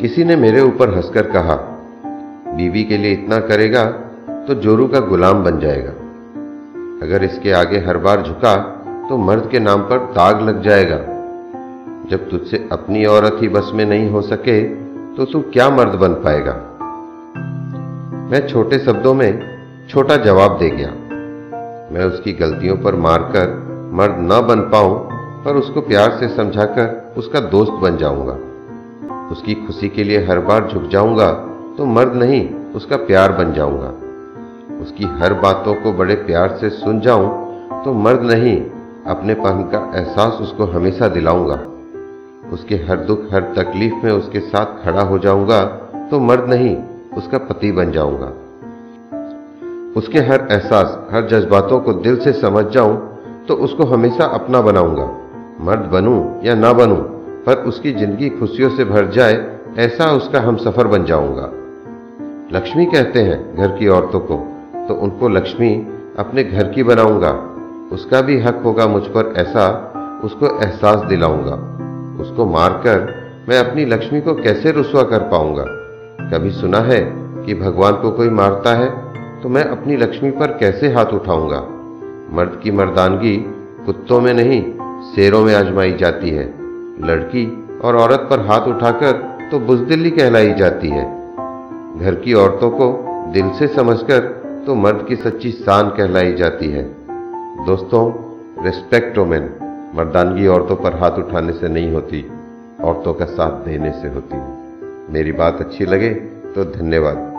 किसी ने मेरे ऊपर हंसकर कहा, बीवी के लिए इतना करेगा तो जोरू का गुलाम बन जाएगा। अगर इसके आगे हर बार झुका तो मर्द के नाम पर दाग लग जाएगा। जब तुझसे अपनी औरत ही बस में नहीं हो सके तो तू क्या मर्द बन पाएगा? मैं छोटे शब्दों में छोटा जवाब दे गया। मैं उसकी गलतियों पर मारकर मर्द न बन पाऊँ, पर उसको प्यार से समझाकर उसका दोस्त बन जाऊँगा। उसकी खुशी के लिए हर बार झुक जाऊँगा तो मर्द नहीं, उसका प्यार बन जाऊँगा। उसकी हर बातों को बड़े प्यार से सुन जाऊँ तो मर्द नहीं अपने पन का एहसास उसको हमेशा दिलाऊँगा। उसके हर दुख, हर तकलीफ़ में उसके साथ खड़ा हो जाऊँगा तो मर्द नहीं, उसका पति बन जाऊँगा। उसके हर एहसास, हर जज्बातों को दिल से समझ जाऊँ तो उसको हमेशा अपना बनाऊँगा। मर्द बनूं या ना बनूं पर उसकी ज़िंदगी खुशियों से भर जाए, ऐसा उसका हम सफ़र बन जाऊँगा। लक्ष्मी कहते हैं घर की औरतों को तो उनको लक्ष्मी अपने घर की बनाऊँगा। उसका भी हक होगा मुझ पर, ऐसा उसको एहसास दिलाऊँगा। उसको मारकर मैं अपनी लक्ष्मी को कैसे रुसवा कर पाऊँगा? कभी सुना है कि भगवान को कोई मारता है तो मैं अपनी लक्ष्मी पर कैसे हाथ उठाऊँगा? मर्द की मर्दानगी कुत्तों में नहीं, शेरों में आजमाई जाती है। लड़की और औरत पर हाथ उठाकर तो बुजदिली कहलाई जाती है। घर की औरतों को दिल से समझकर तो मर्द की सच्ची शान कहलाई जाती है। दोस्तों रिस्पेक्ट ओमेन मर्दानगी औरतों पर हाथ उठाने से नहीं होती, औरतों का साथ देने से होती। है मेरी बात अच्छी लगे तो धन्यवाद।